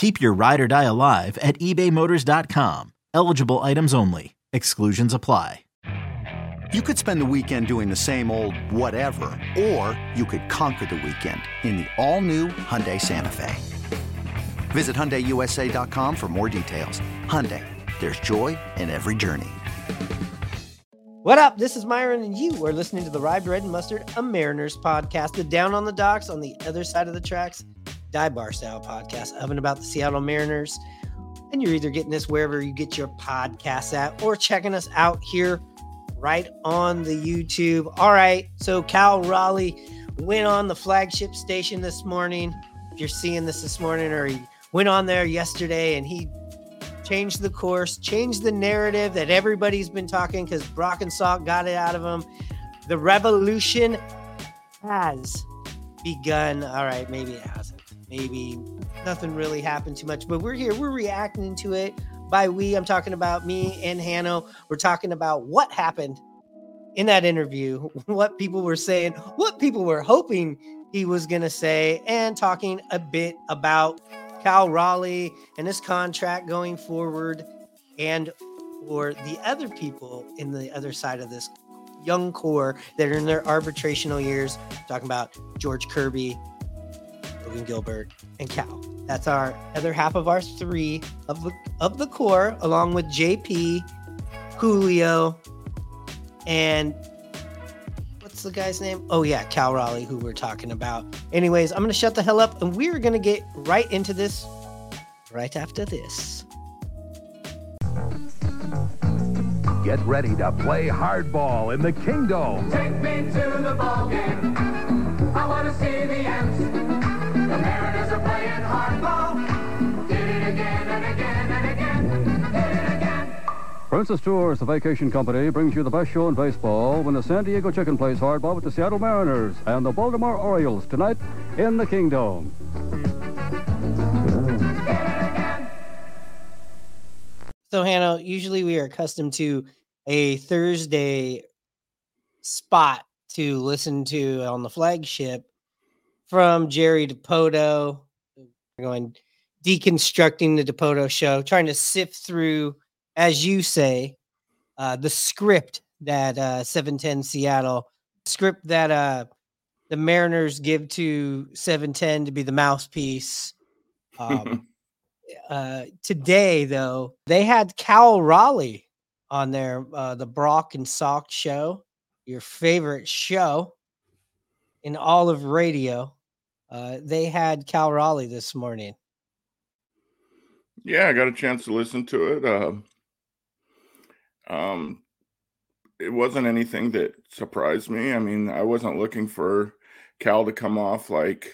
Keep your ride or die alive at ebaymotors.com. Eligible items only. Exclusions apply. You could spend the weekend doing the same old whatever, or you could conquer the weekend in the all-new Hyundai Santa Fe. Visit HyundaiUSA.com for more details. Hyundai, there's joy in every journey. What up? This is Myron, and you are listening to the Rye Bread and Mustard, a Mariners podcast, the Down on the Docks on the other side of the tracks dive bar style podcast of and about the Seattle Mariners. And you're either getting this wherever you get your podcasts at or checking us out here right on the YouTube. All right. So Cal Raleigh went on the flagship station this morning. If you're seeing this this morning, or he went on there yesterday and he changed the course, changed the narrative that everybody's been talking because Brock and Salk got it out of him. The revolution has begun. All right, maybe it maybe nothing really happened too much, but we're here, we're reacting to it. By we, I'm talking about me and Hanno. We're talking about what happened in that interview, what people were saying, what people were hoping he was going to say, and talking a bit about Cal Raleigh and his contract going forward, and for the other people in the other side of this young core that are in their arbitrational years, talking about George Kirby, Logan Gilbert, and Cal. That's our other half of our three of the of the core, along with JP, Julio, and what's the guy's name? Oh yeah, Cal Raleigh, who we're talking about. Anyways, I'm gonna shut the hell up, and we're gonna get right into this right after this. Get ready to play hardball in the Kingdome. Take me to the ball game. I want to see the Ants. Princess Tours, the vacation company, brings you the best show in baseball when the San Diego Chicken plays hardball with the Seattle Mariners and the Baltimore Orioles tonight in the Kingdome. So, Hannah, usually we are accustomed to a Thursday spot to listen to on the flagship from Jerry Dipoto. Going deconstructing the Dipoto show, trying to sift through, as you say, uh, the script that uh, 710 Seattle, script that uh, the Mariners give to 710 to be the mouthpiece. Um, uh, today, though, they had Cal Raleigh on their uh, the Brock and Salk show, your favorite show in all of radio. Uh, they had Cal Raleigh this morning. Yeah, I got a chance to listen to it. Uh, um, it wasn't anything that surprised me. I mean, I wasn't looking for Cal to come off like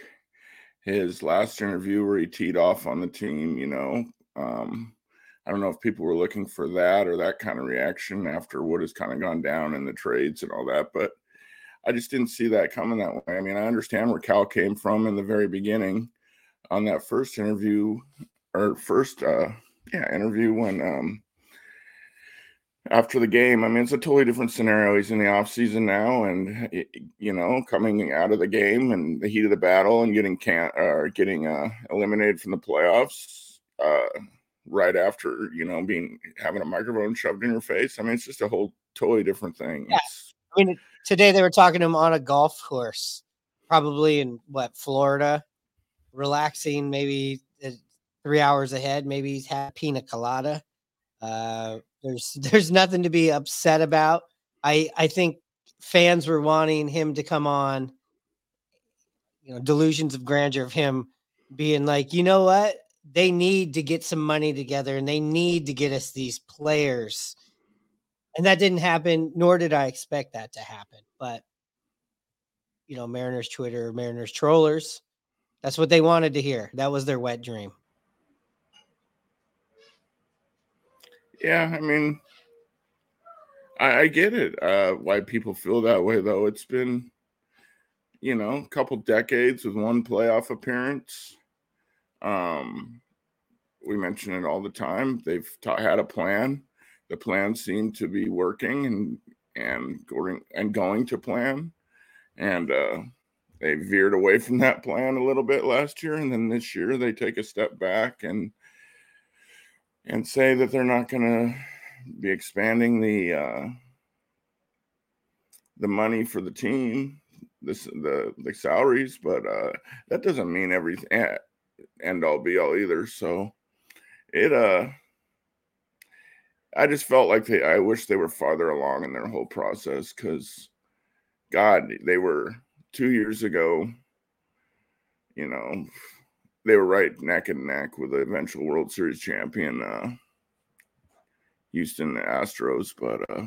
his last interview where he teed off on the team. You know, um, I don't know if people were looking for that or that kind of reaction after what has kind of gone down in the trades and all that, but I just didn't see that coming that way. I mean, I understand where Cal came from in the very beginning on that first interview or first uh yeah, interview when um after the game. I mean, it's a totally different scenario. He's in the off season now, and you know, coming out of the game and the heat of the battle, and getting can or uh, getting uh, eliminated from the playoffs uh, right after you know being having a microphone shoved in your face. I mean, it's just a whole totally different thing. Yeah. I mean, today they were talking to him on a golf course, probably in what Florida, relaxing, maybe uh, three hours ahead. Maybe he's had pina colada. Uh, there's there's nothing to be upset about. I I think fans were wanting him to come on. You know, delusions of grandeur of him being like, you know what? They need to get some money together and they need to get us these players. And that didn't happen, nor did I expect that to happen. But, you know, Mariners Twitter, Mariners trollers, that's what they wanted to hear. That was their wet dream. Yeah, I mean, I, I get it. Uh, why people feel that way, though. It's been, you know, a couple decades with one playoff appearance. Um, we mention it all the time. They've had a plan. The plan seemed to be working and and going and going to plan, and uh, they veered away from that plan a little bit last year, and then this year they take a step back and and say that they're not going to be expanding the uh, the money for the team, this the the salaries, but uh, that doesn't mean everything eh, end all be all either. So it uh, I just felt like they. I wish they were farther along in their whole process because, God, they were two years ago. You know, they were right neck and neck with the eventual World Series champion. Uh, Houston Astros, but uh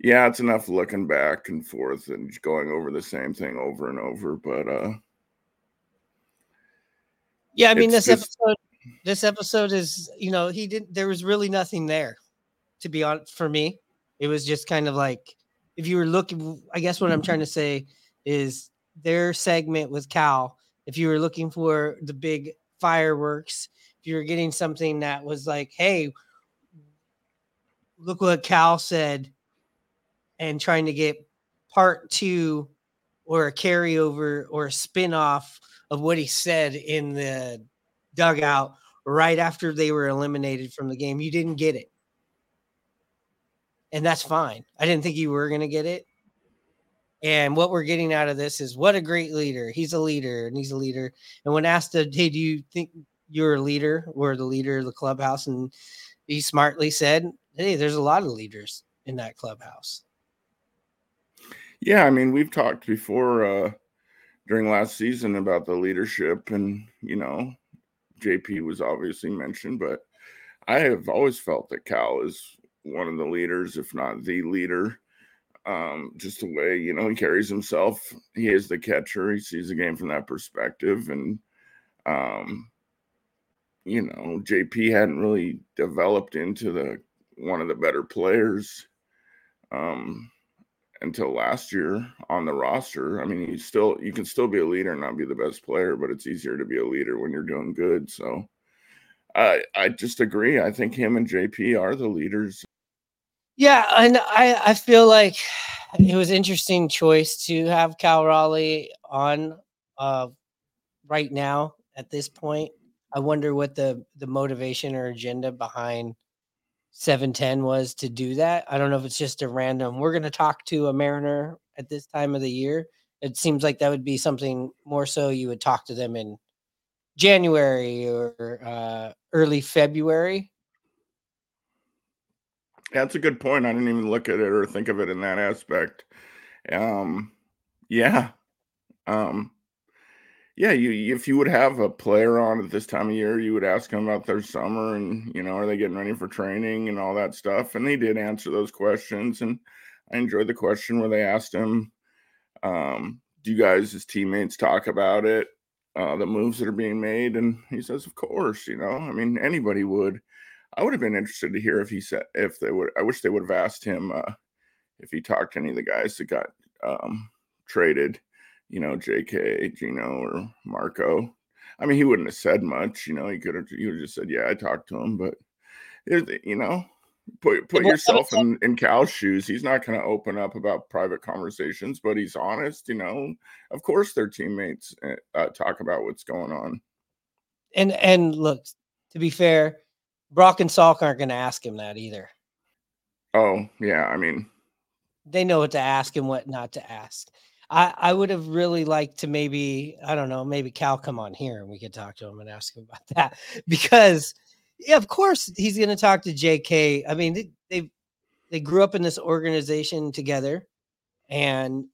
yeah, it's enough looking back and forth and going over the same thing over and over, but uh Yeah, I mean this just- episode this episode is, you know, he didn't there was really nothing there to be honest for me. It was just kind of like if you were looking I guess what I'm trying to say is their segment with Cal, if you were looking for the big fireworks, if you were getting something that was like, hey, look what Cal said, and trying to get part two or a carryover or a spin-off of what he said in the dugout right after they were eliminated from the game. You didn't get it. And that's fine. I didn't think you were going to get it. And what we're getting out of this is what a great leader. He's a leader and he's a leader. And when asked, uh, hey, do you think you're a leader or the leader of the clubhouse? And he smartly said, hey, there's a lot of leaders in that clubhouse. Yeah, I mean, we've talked before uh during last season about the leadership and, you know, JP was obviously mentioned, but I have always felt that Cal is one of the leaders, if not the leader. Um, just the way, you know, he carries himself. He is the catcher. He sees the game from that perspective. And um, you know, JP hadn't really developed into the one of the better players. Um until last year on the roster. I mean, he's still you can still be a leader and not be the best player, but it's easier to be a leader when you're doing good. So I I just agree. I think him and JP are the leaders. Yeah, and I I feel like it was interesting choice to have Cal Raleigh on uh right now at this point. I wonder what the the motivation or agenda behind 710 was to do that. I don't know if it's just a random we're going to talk to a Mariner at this time of the year. It seems like that would be something more so you would talk to them in January or uh early February. That's a good point. I didn't even look at it or think of it in that aspect. Um yeah. Um yeah, you if you would have a player on at this time of year, you would ask them about their summer and you know, are they getting ready for training and all that stuff. And they did answer those questions. And I enjoyed the question where they asked him, um, do you guys as teammates talk about it? Uh, the moves that are being made, and he says, "Of course, you know. I mean, anybody would. I would have been interested to hear if he said if they would. I wish they would have asked him uh, if he talked to any of the guys that got um, traded. You know, J.K., Gino, or Marco. I mean, he wouldn't have said much. You know, he could have. He would have just said, "Yeah, I talked to him," but it- you know. Put put yourself in, in Cal's shoes. He's not going to open up about private conversations, but he's honest. You know, of course, their teammates uh, uh, talk about what's going on. And and look, to be fair, Brock and Salk aren't going to ask him that either. Oh yeah, I mean, They know what to ask and what not to ask. I I would have really liked to maybe I don't know maybe Cal come on here and we could talk to him and ask him about that because yeah of course he's going to talk to J.K. I mean they they they grew up in this organization together. and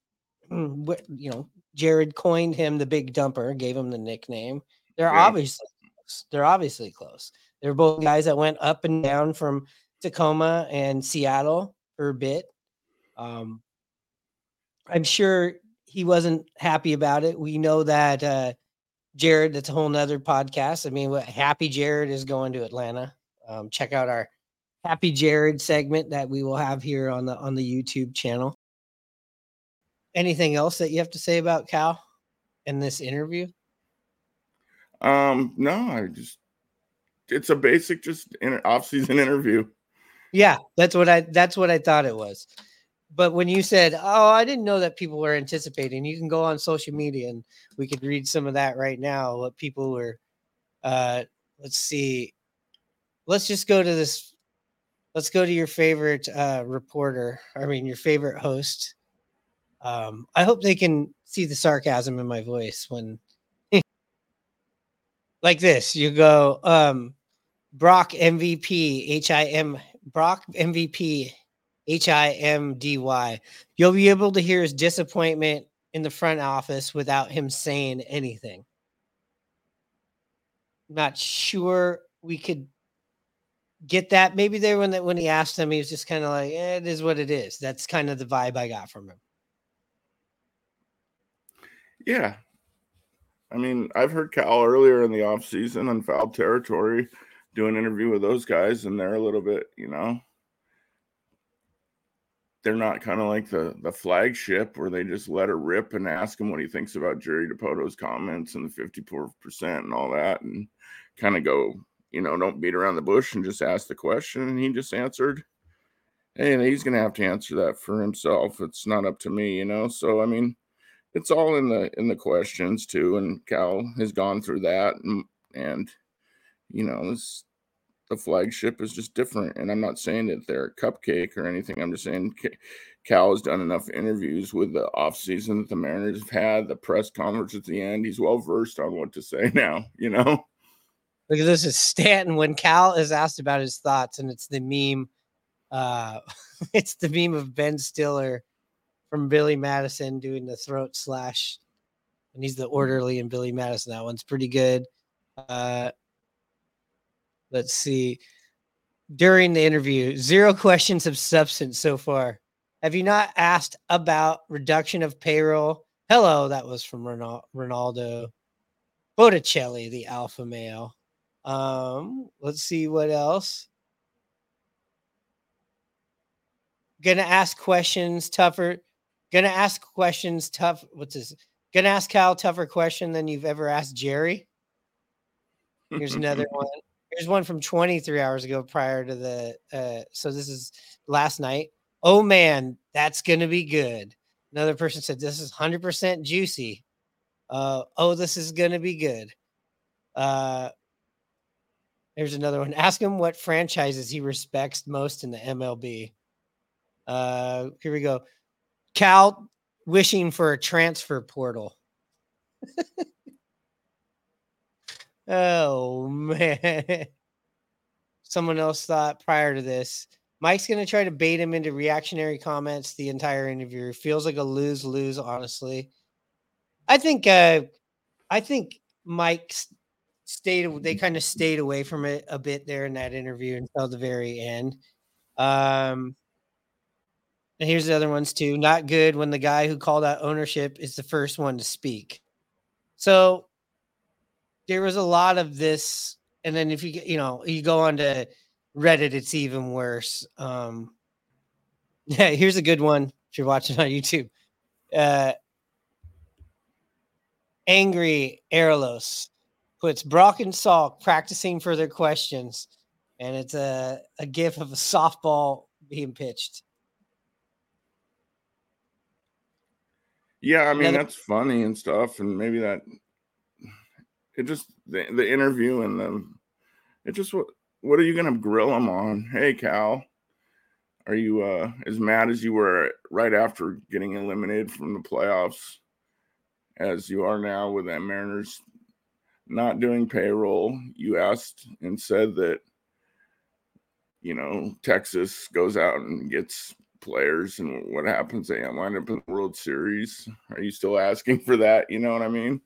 mm, you know Jarred coined him the Big Dumper, gave him the nickname. They're obviously close. They're obviously close. They're both guys that went up and down from Tacoma and Seattle for a bit. Um, I'm sure he wasn't happy about it. We know that uh, Jarred, that's a whole nother podcast. I mean, what Happy Jarred is going to Atlanta. Um, check out our Happy Jarred segment that we will have here on the on the YouTube channel. Anything else that you have to say about Cal in this interview? Um, no, I just it's a basic just inter- off-season interview. Yeah, that's what I that's what I thought it was. But when you said, "Oh, I didn't know that people were anticipating," you can go on social media and we could read some of that right now. What people were, uh, let's see, let's just go to this. Let's go to your favorite uh, reporter. I mean, your favorite host. Um, I hope they can see the sarcasm in my voice when, like this. You go, um, Brock MVP H I M Brock MVP H I M D Y. You'll be able to hear his disappointment in the front office without him saying anything. Not sure we could get that. Maybe there when when he asked him, he was just kind of like, eh, "It is what it is." That's kind of the vibe I got from him. Yeah. I mean, I've heard Cal earlier in the off season on foul territory do an interview with those guys, and they're a little bit, you know, they're not kind of like the the flagship where they just let her rip and ask him what he thinks about Jerry Dipoto's comments and the 54% and all that, and kind of go, you know, don't beat around the bush and just ask the question. And he just answered, Hey, and he's gonna have to answer that for himself. It's not up to me, you know. So I mean, it's all in the in the questions too and cal has gone through that and and you know this the flagship is just different and i'm not saying that they're a cupcake or anything i'm just saying cal has done enough interviews with the offseason that the mariners have had the press conference at the end he's well versed on what to say now you know Look at this is Stanton when Cal is asked about his thoughts, and it's the meme. Uh, it's the meme of Ben Stiller from Billy Madison doing the throat slash, and he's the orderly in Billy Madison. That one's pretty good. Uh, let's see. During the interview, zero questions of substance so far. Have you not asked about reduction of payroll? Hello, that was from Ronaldo Botticelli, the alpha male. Um, let's see what else. Gonna ask questions tougher. Gonna ask questions tough. What's this? Gonna ask Cal tougher question than you've ever asked Jerry. Here's another one. Here's one from 23 hours ago prior to the uh so this is last night. Oh man, that's gonna be good. Another person said this is 100% juicy. Uh oh, this is gonna be good. Uh Here's another one. Ask him what franchises he respects most in the MLB. Uh, here we go. Cal wishing for a transfer portal. oh man. Someone else thought prior to this. Mike's gonna try to bait him into reactionary comments the entire interview. Feels like a lose-lose, honestly. I think uh I think Mike's stayed they kind of stayed away from it a bit there in that interview until the very end. Um and here's the other ones too. Not good when the guy who called out ownership is the first one to speak. So there was a lot of this, and then if you you know you go on to Reddit, it's even worse. Um, yeah, here's a good one if you're watching on YouTube. Uh, angry Erlos puts Brock and Salk practicing for their questions, and it's a a gif of a softball being pitched. Yeah, I mean Another- that's funny and stuff, and maybe that it just the, the interview and the it just what what are you gonna grill him on? Hey Cal, are you uh as mad as you were right after getting eliminated from the playoffs as you are now with that Mariners not doing payroll? You asked and said that you know Texas goes out and gets players and what happens. They wind up in the World Series. Are you still asking for that? You know what I mean?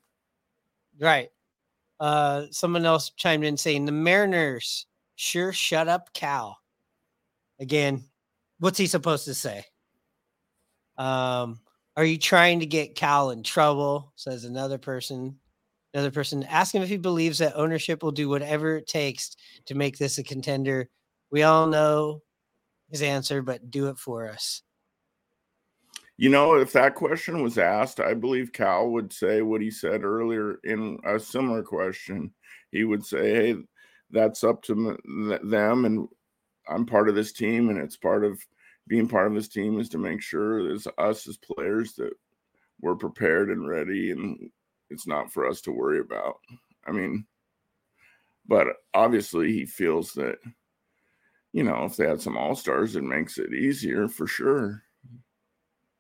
Right. Uh, someone else chimed in saying the Mariners sure shut up Cal. Again, what's he supposed to say? Um, are you trying to get Cal in trouble? Says another person. Another person ask him if he believes that ownership will do whatever it takes to make this a contender. We all know his answer, but do it for us. You know, if that question was asked, I believe Cal would say what he said earlier in a similar question. He would say, "Hey, that's up to them, and I'm part of this team, and it's part of being part of this team is to make sure as us as players that we're prepared and ready, and it's not for us to worry about." I mean, but obviously he feels that you know if they had some all stars, it makes it easier for sure.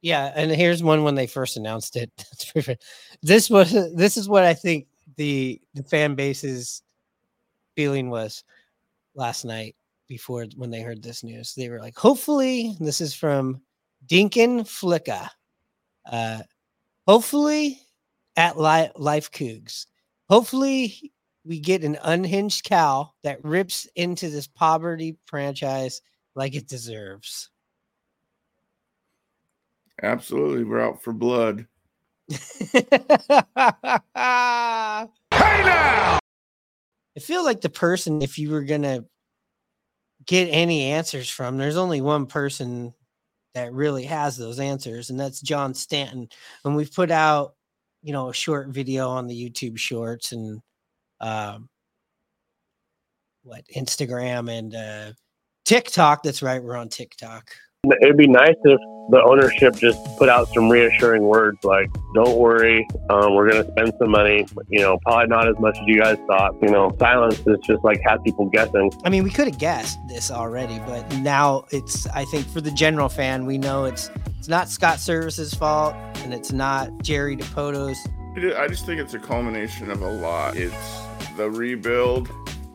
Yeah, and here's one when they first announced it. this was this is what I think the the fan base's feeling was last night before when they heard this news. They were like, hopefully, this is from Dinkin Flicka. Uh, hopefully, at Li- Life Cougs, hopefully we get an unhinged cow that rips into this poverty franchise like it deserves. Absolutely, we're out for blood. hey now! I feel like the person, if you were gonna get any answers from, there's only one person that really has those answers, and that's John Stanton. And we've put out, you know, a short video on the YouTube Shorts and um, what Instagram and uh, TikTok. That's right, we're on TikTok. It'd be nice if the ownership just put out some reassuring words like, don't worry, um, we're going to spend some money, you know, probably not as much as you guys thought. You know, silence is just like had people guessing. I mean, we could have guessed this already, but now it's, I think for the general fan, we know it's, it's not Scott Servais's fault and it's not Jerry Dipoto's. I just think it's a culmination of a lot. It's the rebuild,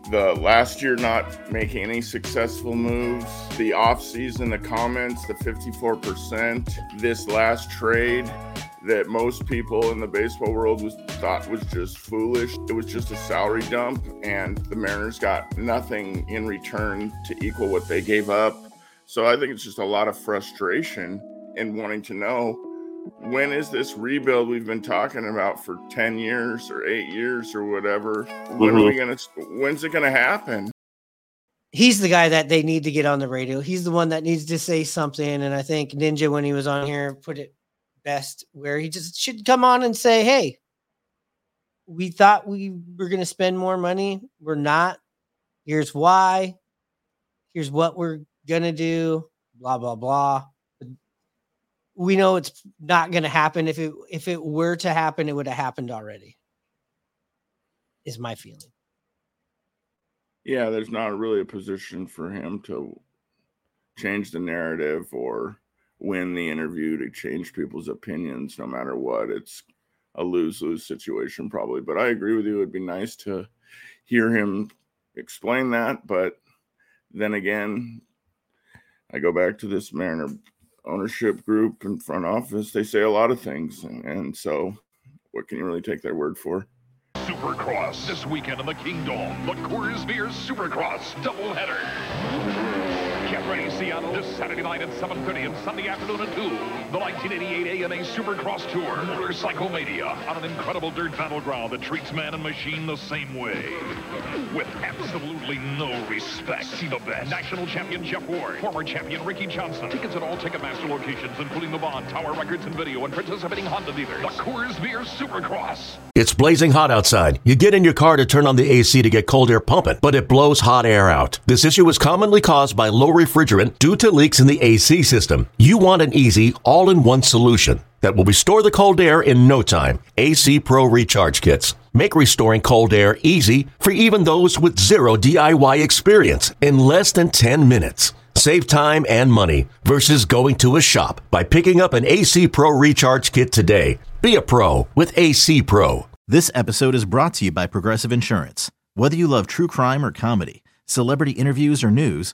the last year not making any successful moves, the offseason, the comments, the 54%, this last trade that most people in the baseball world was thought was just foolish. It was just a salary dump, and the Mariners got nothing in return to equal what they gave up. So I think it's just a lot of frustration in wanting to know when is this rebuild we've been talking about for 10 years or eight years or whatever? When are we Mm-hmm. gonna when's it gonna happen? He's the guy that they need to get on the radio. He's the one that needs to say something. And I think Ninja, when he was on here, put it best where he just should come on and say, Hey, we thought we were going to spend more money. We're not. Here's why. Here's what we're going to do. Blah, blah, blah. We know it's not going to happen. If it if it were to happen, it would have happened already. Is my feeling. Yeah, there's not really a position for him to change the narrative or win the interview to change people's opinions no matter what. It's a lose-lose situation probably. But I agree with you. It'd be nice to hear him explain that. But then again, I go back to this Mariner ownership group and front office. They say a lot of things. And, and so what can you really take their word for? Supercross this weekend in the Kingdome. The Coors Beer Supercross doubleheader. Get ready, Seattle, this Saturday night at 7.30 and Sunday afternoon at 2. The 1988 AMA Supercross Tour, Motorcycle Mania, on an incredible dirt battleground that treats man and machine the same way. With absolutely no respect. See the best. National champion Jeff Ward, former champion Ricky Johnson. Tickets at all Ticketmaster locations, including the Bond, Tower Records and Video, and participating Honda dealers. The Coors Beer Supercross. It's blazing hot outside. You get in your car to turn on the AC to get cold air pumping, but it blows hot air out. This issue is commonly caused by low refrigerant due to leaks in the AC system. You want an easy, all in one solution that will restore the cold air in no time. AC Pro Recharge Kits. Make restoring cold air easy for even those with zero DIY experience in less than 10 minutes. Save time and money versus going to a shop by picking up an AC Pro Recharge Kit today. Be a pro with AC Pro. This episode is brought to you by Progressive Insurance. Whether you love true crime or comedy, celebrity interviews or news,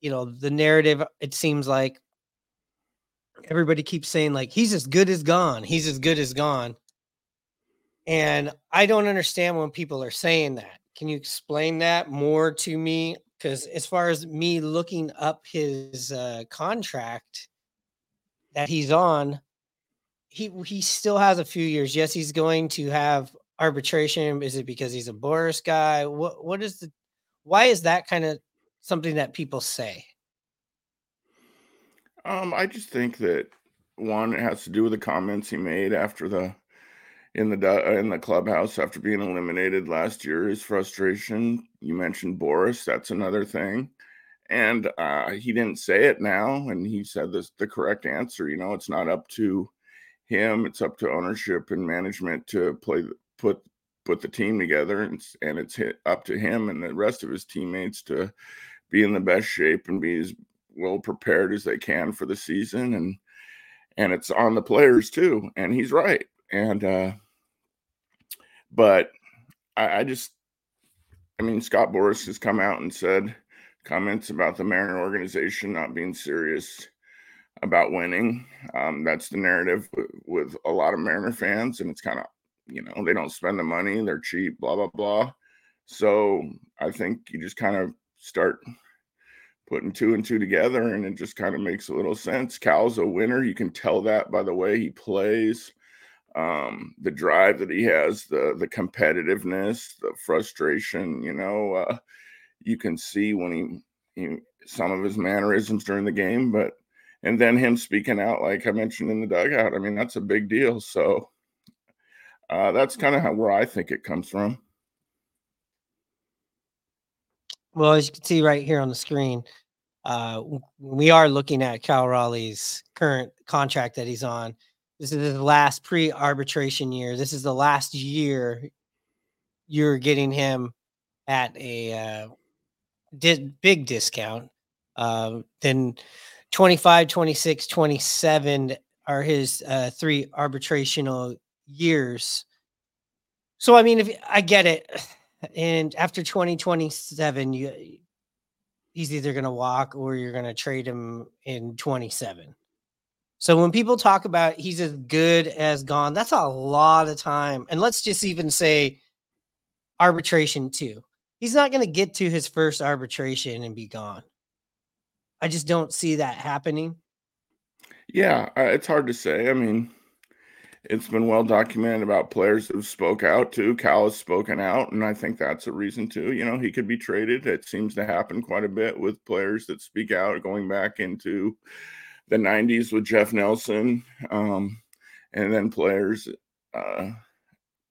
You know, the narrative, it seems like everybody keeps saying, like, he's as good as gone. He's as good as gone. And I don't understand when people are saying that. Can you explain that more to me? Because as far as me looking up his uh, contract that he's on, he he still has a few years. Yes, he's going to have arbitration. Is it because he's a Boras guy? What what is the why is that kind of something that people say? Um, I just think that one it has to do with the comments he made after the in the in the clubhouse after being eliminated last year. His frustration. You mentioned Boras. That's another thing. And uh, he didn't say it now, and he said this the correct answer. You know, it's not up to him; it's up to ownership and management to play put put the team together, and and it's up to him and the rest of his teammates to be in the best shape and be as well prepared as they can for the season. And and it's on the players too. And he's right. And uh, but I, I just, I mean, Scott Boras has come out and said comments about the Mariner organization not being serious about winning. Um, that's the narrative with, with a lot of Mariner fans, and it's kind of, you know, they don't spend the money, they're cheap, blah blah blah. So I think you just kind of start putting two and two together, and it just kind of makes a little sense. Cal's a winner. You can tell that by the way he plays um, the drive that he has, the the competitiveness, the frustration. You know, uh, you can see when he, he some of his mannerisms during the game, but and then him speaking out, like I mentioned in the dugout. I mean, that's a big deal. So uh, that's kind of where I think it comes from. Well, as you can see right here on the screen, uh, we are looking at Cal Raleigh's current contract that he's on. This is his last pre-arbitration year. This is the last year you're getting him at a uh, di- big discount. Uh, then 25, 26, 27 are his uh, three arbitrational years. So I mean, if I get it, and after 2027, you he's either going to walk or you're going to trade him in 27. So when people talk about he's as good as gone, that's a lot of time. And let's just even say arbitration too. He's not going to get to his first arbitration and be gone. I just don't see that happening. Yeah, uh, it's hard to say. I mean, it's been well documented about players who've spoke out too. Cal has spoken out, and I think that's a reason too. You know, he could be traded. It seems to happen quite a bit with players that speak out, going back into the 90s with Jeff Nelson, um, and then players uh,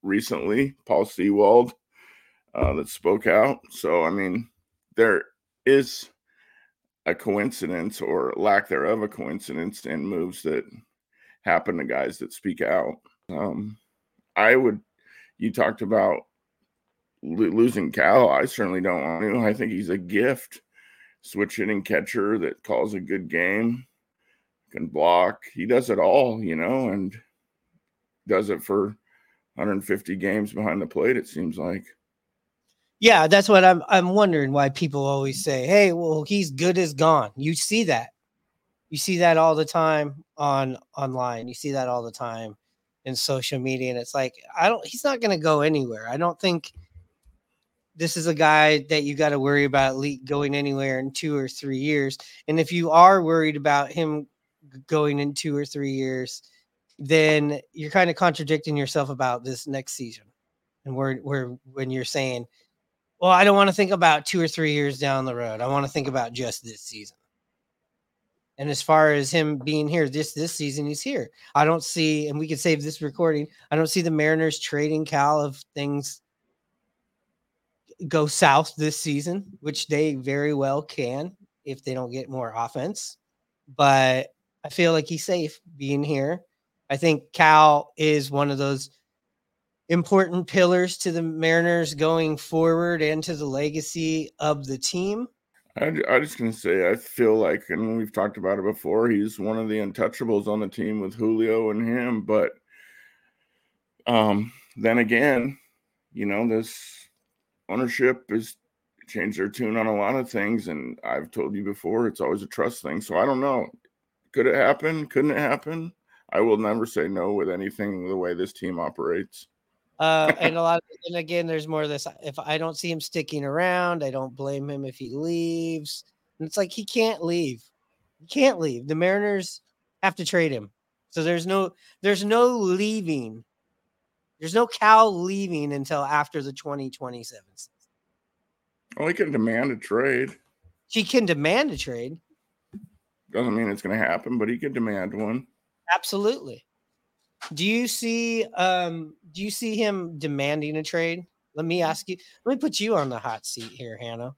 recently, Paul Sewald, uh, that spoke out. So, I mean, there is a coincidence or lack thereof a coincidence in moves that happen to guys that speak out. Um, I would, you talked about lo- losing Cal. I certainly don't want to. I think he's a gift switch hitting catcher that calls a good game can block. He does it all, you know, and does it for 150 games behind the plate. It seems like. Yeah, that's what I'm. I'm wondering why people always say, "Hey, well, he's good as gone." You see that, you see that all the time on online. You see that all the time in social media, and it's like, I don't. He's not going to go anywhere. I don't think this is a guy that you got to worry about going anywhere in two or three years. And if you are worried about him going in two or three years, then you're kind of contradicting yourself about this next season. And where where when you're saying, well, I don't want to think about two or three years down the road. I want to think about just this season. And as far as him being here this this season, he's here. I don't see, and we could save this recording. I don't see the Mariners trading Cal if things go south this season, which they very well can if they don't get more offense. But I feel like he's safe being here. I think Cal is one of those important pillars to the Mariners going forward and to the legacy of the team. I, I just gonna say I feel like, and we've talked about it before. He's one of the untouchables on the team with Julio and him. But um, then again, you know, this ownership has changed their tune on a lot of things, and I've told you before, it's always a trust thing. So I don't know. Could it happen? Couldn't it happen? I will never say no with anything the way this team operates. Uh, and a lot, of, and again, there's more of this. If I don't see him sticking around, I don't blame him if he leaves. And it's like he can't leave. He can't leave. The Mariners have to trade him. So there's no, there's no leaving. There's no Cal leaving until after the 2027 season. Well, he can demand a trade. He can demand a trade. Doesn't mean it's going to happen, but he could demand one. Absolutely. Do you see um do you see him demanding a trade? Let me ask you, let me put you on the hot seat here, Hannah.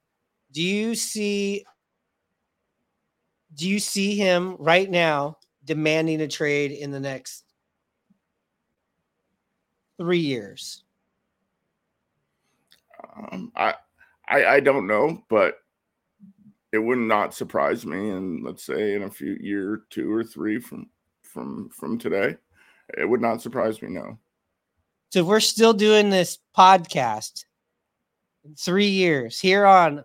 Do you see do you see him right now demanding a trade in the next three years? Um, I, I I don't know, but it would not surprise me. And let's say in a few year, two or three from from from today, it would not surprise me. No. So if we're still doing this podcast in three years here on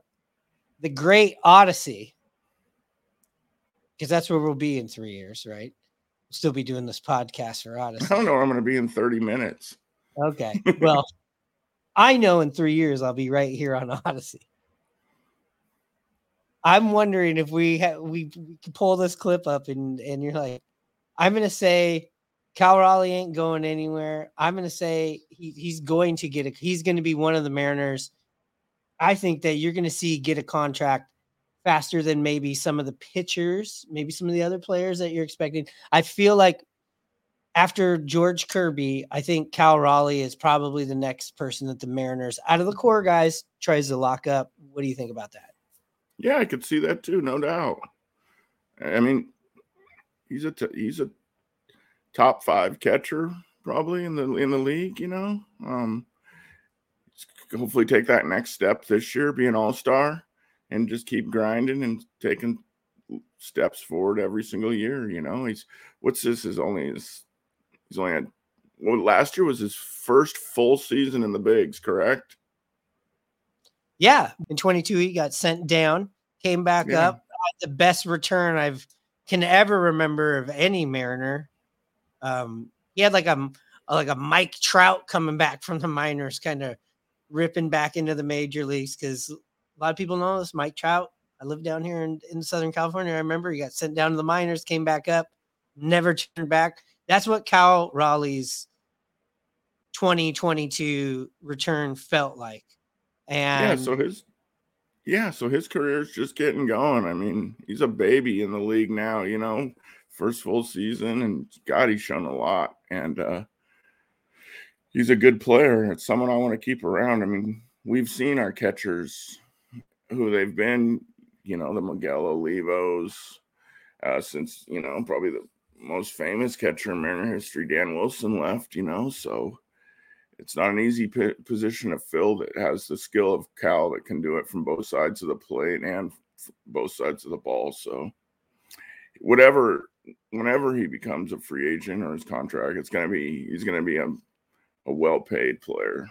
the Great Audacy, because that's where we'll be in three years, right? We'll still be doing this podcast for Audacy. I don't know. where I'm going to be in 30 minutes. Okay. Well, I know in three years I'll be right here on Audacy. I'm wondering if we ha- we, we pull this clip up and and you're like, I'm gonna say Cal Raleigh ain't going anywhere. I'm gonna say he, he's going to get a he's gonna be one of the Mariners. I think that you're gonna see get a contract faster than maybe some of the pitchers, maybe some of the other players that you're expecting. I feel like after George Kirby, I think Cal Raleigh is probably the next person that the Mariners, out of the core guys, tries to lock up. What do you think about that? Yeah, I could see that too, no doubt. I mean, he's a t- he's a top five catcher probably in the in the league. You know, um, hopefully take that next step this year, be an all star, and just keep grinding and taking steps forward every single year. You know, he's what's this is only his he's only had well last year was his first full season in the bigs, correct? Yeah, in 22 he got sent down, came back Yeah. up. The best return I've can ever remember of any Mariner. Um, he had like a like a Mike Trout coming back from the minors, kind of ripping back into the major leagues because a lot of people know this Mike Trout. I live down here in, in Southern California. I remember he got sent down to the minors, came back up, never turned back. That's what Cal Raleigh's 2022 return felt like. And yeah, so his yeah, so his career's just getting going. I mean, he's a baby in the league now, you know, first full season, and God, he's shown a lot. And uh he's a good player. It's someone I want to keep around. I mean, we've seen our catchers who they've been, you know, the Miguel Olivos, uh, since, you know, probably the most famous catcher in Mariner history, Dan Wilson left, you know, so it's not an easy p- position to fill that has the skill of Cal that can do it from both sides of the plate and both sides of the ball. So, whatever, whenever he becomes a free agent or his contract, it's going to be, he's going to be a, a well paid player.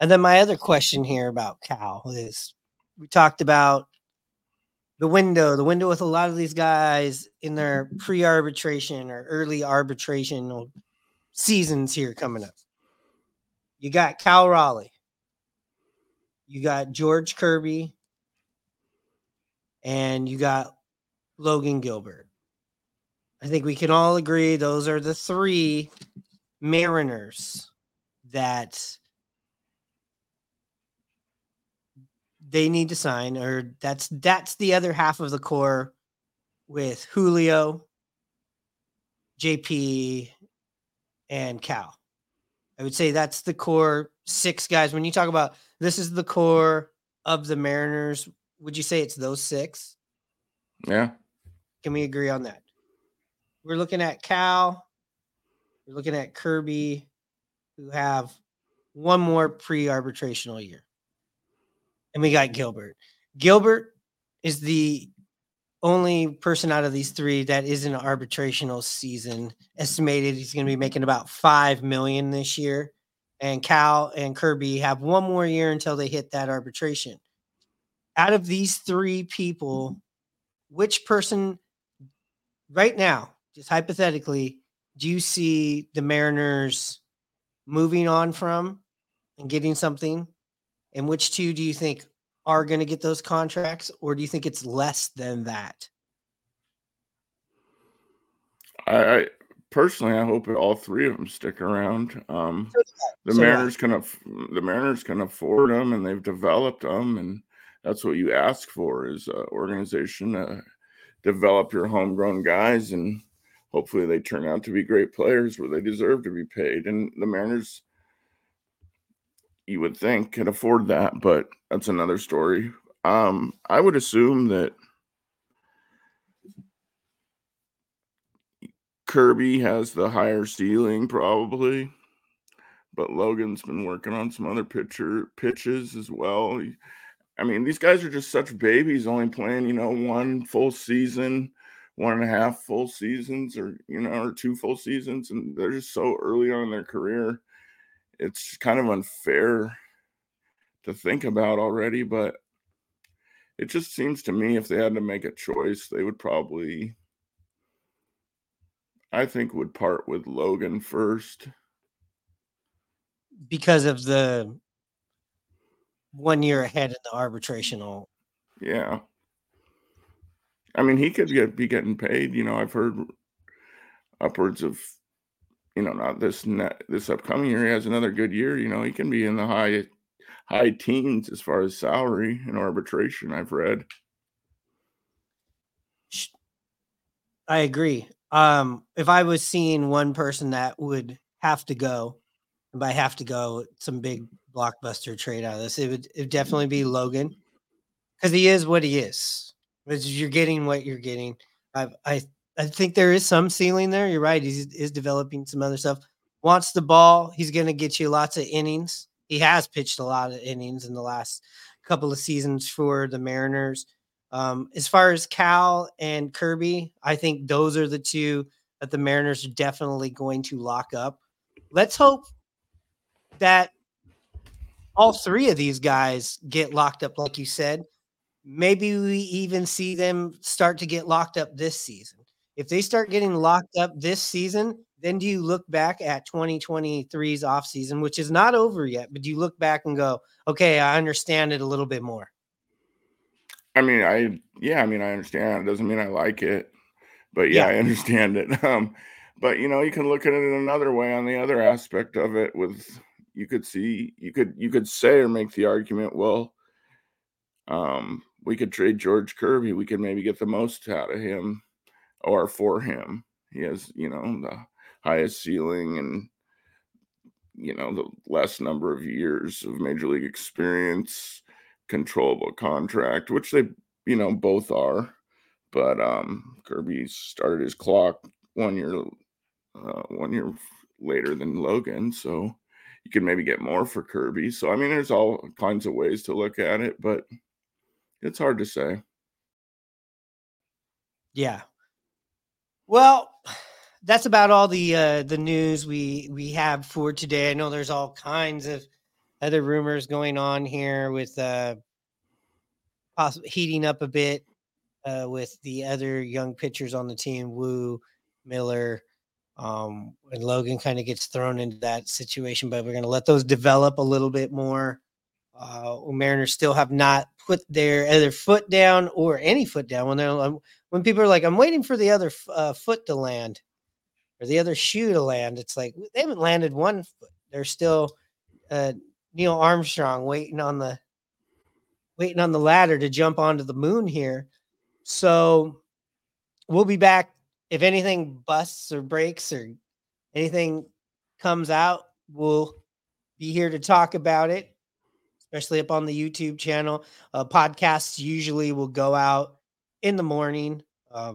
And then my other question here about Cal is we talked about the window, the window with a lot of these guys in their pre arbitration or early arbitration seasons here coming up. You got Cal Raleigh, you got George Kirby, and you got Logan Gilbert. I think we can all agree those are the three Mariners that they need to sign or that's that's the other half of the core with Julio, JP and Cal. I would say that's the core six guys when you talk about this is the core of the Mariners, would you say it's those six? Yeah. Can we agree on that? we're looking at Cal, we're looking at Kirby, who have one more pre-arbitrational year. And we got mm. Gilbert. Gilbert is the only person out of these three that is in an arbitrational season. Estimated he's going to be making about five million this year. And Cal and Kirby have one more year until they hit that arbitration. Out of these three people, which person right now, just hypothetically, do you see the Mariners moving on from and getting something? And which two do you think are going to get those contracts, or do you think it's less than that? I, I personally, I hope all three of them stick around. Um, the So. Mariners can aff- the Mariners can afford them, and they've developed them, and that's what you ask for is uh, organization to develop your homegrown guys, and hopefully they turn out to be great players where they deserve to be paid. And the Mariners, you would think, can afford that, but that's another story. Um, I would assume that Kirby has the higher ceiling, probably, but Logan's been working on some other pitcher pitches as well. He- I mean, these guys are just such babies, only playing, you know, one full season, one and a half full seasons, or you know, or two full seasons, and they're just so early on in their career. It's kind of unfair to think about already, but it just seems to me if they had to make a choice, they would probably, I think, would part with Logan first. Because of the one year ahead in the arbitrational. Yeah. I mean, he could get be getting paid. You know, I've heard upwards of, you know, not this net this upcoming year. He has another good year. You know, he can be in the high high teens as far as salary and arbitration. I've read. I agree. Um, if I was seeing one person that would have to go, and by have to go, some big blockbuster trade out of this, it would it definitely be Logan, because he is what he is. You're getting what you're getting. I I I think there is some ceiling there. You're right. He is developing some other stuff. Wants the ball. He's going to get you lots of innings. He has pitched a lot of innings in the last couple of seasons for the Mariners. Um, as far as Cal and Kirby, I think those are the two that the Mariners are definitely going to lock up. Let's hope that all three of these guys get locked up, like you said. Maybe we even see them start to get locked up this season. If they start getting locked up this season, then do you look back at 2023's offseason, which is not over yet, but do you look back and go, okay, I understand it a little bit more? I mean, I yeah, I mean, I understand. It doesn't mean I like it, but yeah, Yeah. I understand it. Um, but you know, you can look at it in another way on the other aspect of it. With you could see, you could you could say or make the argument, well, um, we could trade George Kirby. We could maybe get the most out of him or for him. He has, you know, the highest ceiling and you know the less number of years of major league experience controllable contract which they you know both are but um kirby started his clock one year uh, one year later than logan so you could maybe get more for kirby so i mean there's all kinds of ways to look at it but it's hard to say Yeah. Well, that's about all the uh the news we we have for today. I know there's all kinds of other rumors going on here with uh heating up a bit uh with the other young pitchers on the team, Woo, Miller, um and Logan kind of gets thrown into that situation, but we're going to let those develop a little bit more. Uh Mariners still have not put their other foot down or any foot down when they're um, when people are like, I'm waiting for the other uh, foot to land or the other shoe to land. It's like they haven't landed one foot. They're still uh, Neil Armstrong waiting on the waiting on the ladder to jump onto the moon here. So we'll be back if anything busts or breaks or anything comes out. We'll be here to talk about it, especially up on the YouTube channel. Uh, podcasts usually will go out in the morning. Uh,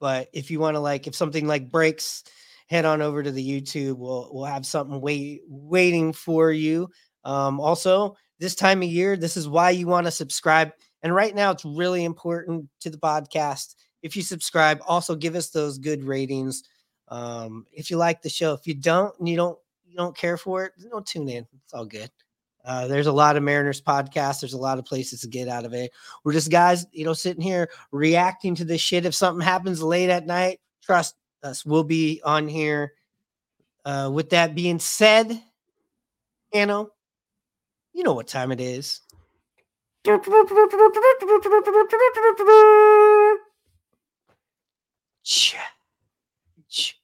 But if you want to like, if something like breaks, head on over to the YouTube. We'll we'll have something wait waiting for you. Um, also, this time of year, this is why you want to subscribe. And right now, it's really important to the podcast. If you subscribe, also give us those good ratings. Um, if you like the show, if you don't, and you don't you don't care for it, don't tune in. It's all good. Uh, there's a lot of Mariners podcasts. There's a lot of places to get out of it. We're just guys, you know, sitting here reacting to this shit. If something happens late at night, trust us, we'll be on here. Uh, with that being said, you know, you know what time it is. 切切